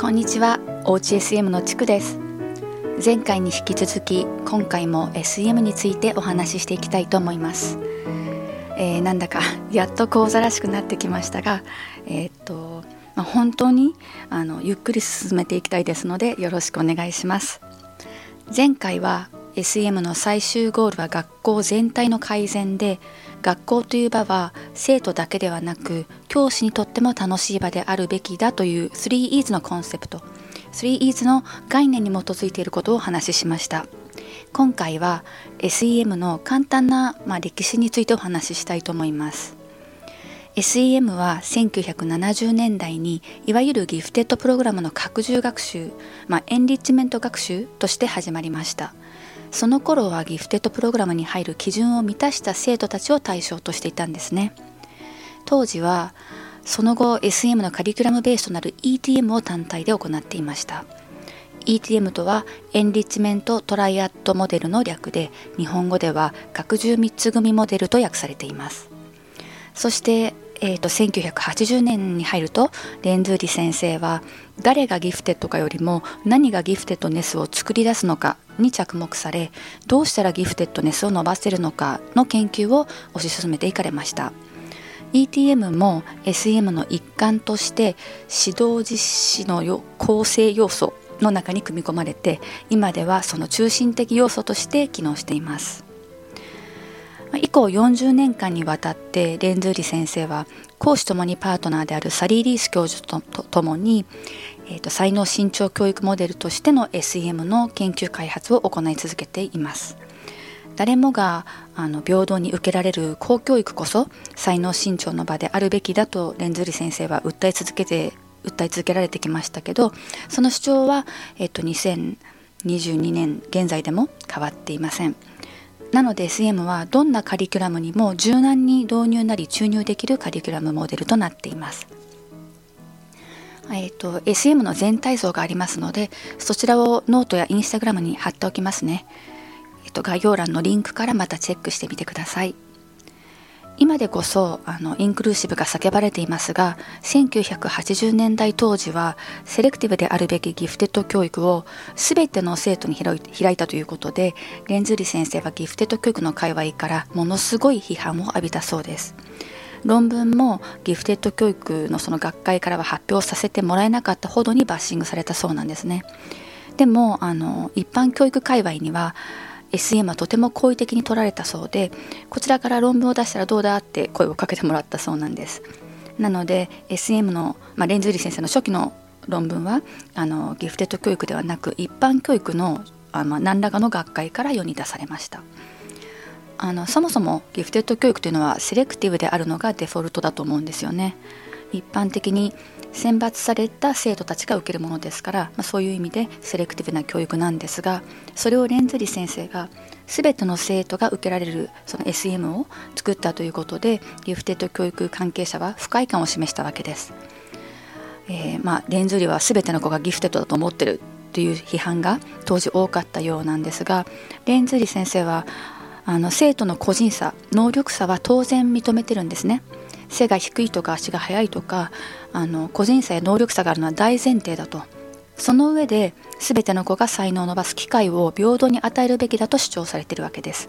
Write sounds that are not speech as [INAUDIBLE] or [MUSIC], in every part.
こんにちは。OHSM のちくです。前回に引き続き今回も SM についてお話ししていきたいと思います。えー、なんだか [LAUGHS] やっと講座らしくなってきましたがえー、っと、まあ、本当にあのゆっくり進めていきたいですのでよろしくお願いします。前回は SM の最終ゴールは学校全体の改善で学校という場は生徒だけではなく教師にとっても楽しい場であるべきだという 3E's のコンセプト 3E's の概念に基づいていることをお話ししました。今回は SEM の簡単な、まあ、歴史についてお話ししたいと思います。SEM は1970年代にいわゆるギフテッドプログラムの拡充学習、まあ、エンリッチメント学習として始まりました。その頃はギフテッドプログラムに入る基準を満たした生徒たちを対象としていたんですね。当時はその後 SM のカリキュラムベースとなる ETM を単体で行っていました。ETM とはエンリッチメントトライアットモデルの略で日本語では学習3つ組モデルと訳されています。そしてえーと、1980年に入るとレンズーリ先生は誰がギフテッドかよりも何がギフテッドネスを作り出すのかに着目されどうしたらギフテッドネスを伸ばせるのかの研究を推し進めていかれました。ETM も SEM の一環として指導実施の構成要素の中に組み込まれて今ではその中心的要素として機能しています。以降40年間にわたってレンズーリ先生は講師ともにパートナーであるサリー・リース教授とともに、えーと、才能伸長教育モデルとしての SEM の研究開発を行い続けています誰もがあの平等に受けられる公教育こそ才能伸長の場であるべきだとレンズーリ先生は訴え続けて訴え続けられてきましたけどその主張は、えーと2022年現在でも変わっていません。なので SM はどんなカリキュラムにも柔軟に導入なり注入できるカリキュラムモデルとなっています。えーと、SM の全体像がありますのでそちらをノートや Instagram に貼っておきますね、えーと概要欄のリンクからまたチェックしてみてください。今でこそあのインクルーシブが叫ばれていますが1980年代当時は selective であるべきギフテッド教育を全ての生徒に開いたということでレンズーリ先生はギフテッド教育の界隈からものすごい批判を浴びたそうです。論文もギフテッド教育のその学会からは発表させてもらえなかったほどにバッシングされたそうなんですね。でもあの一般教育界隈には SM はとても好意的に取られたそうでこちらから論文を出したらどうだって声をかけてもらったそうなんです。なので SM の、まあ、レンズーリ先生の初期の論文はあのギフテッド教育ではなく一般教育のあ、ま、何らかの学会から世に出されました。あのそもそもギフテッド教育というのはセレクティブであるのがデフォルトだと思うんですよね。一般的に選抜された生徒たちが受けるものですから、まあ、そういう意味でセレクティブな教育なんですがそれをレンズリ先生が全ての生徒が受けられるその SM を作ったということでギフテッド教育関係者は不快感を示したわけです。えー、まあ、レンズリは全ての子がギフテッドだと思ってるという批判が当時多かったようなんですがレンズリ先生はあの生徒の個人差能力差は当然認めてるんですね。背が低いとか足が速いとかあの個人差や能力差があるのは大前提だと。その上で全ての子が才能を伸ばす機会を平等に与えるべきだと主張されているわけです。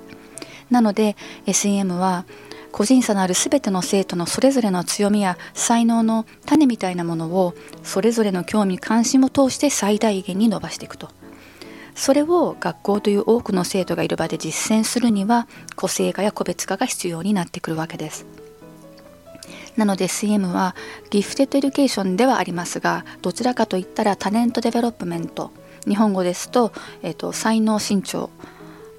なので SEM は個人差のある全ての生徒のそれぞれの強みや才能の種みたいなものをそれぞれの興味関心を通して最大限に伸ばしていくと。それを学校という多くの生徒がいる場で実践するには個性化や個別化が必要になってくるわけです。なので SEM は gifted education ではありますがどちらかといったら talent development 日本語ですと,、えーと、才能伸長、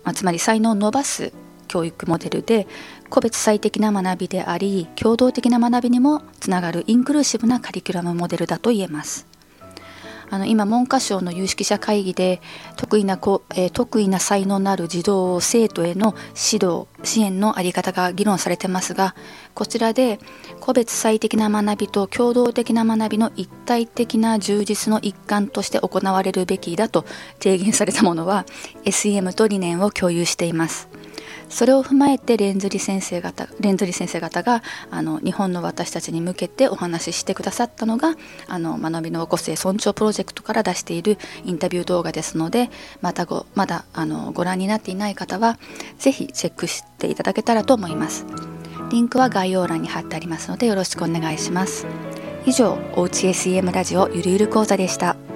まあ、つまり才能を伸ばす教育モデルで個別最適な学びであり協働的な学びにもつながるインクルーシブなカリキュラムモデルだと言えます。あの今文科省の有識者会議で得意な子、えー、得意な才能のある児童生徒への指導支援の在り方が議論されてますがこちらで個別最適な学びと共同的な学びの一体的な充実の一環として行われるべきだと提言されたものは SEM と理念を共有しています。それを踏まえてレンズリ先生方レンズリ先生方があの日本の私たちに向けてお話ししてくださったのがあの学びの個性尊重プロジェクトから出しているインタビュー動画ですのでまたごまだあのご覧になっていない方はぜひチェックしていただけたらと思いますリンクは概要欄に貼ってありますのでよろしくお願いします以上おうち SEM ラジオゆるゆる講座でした。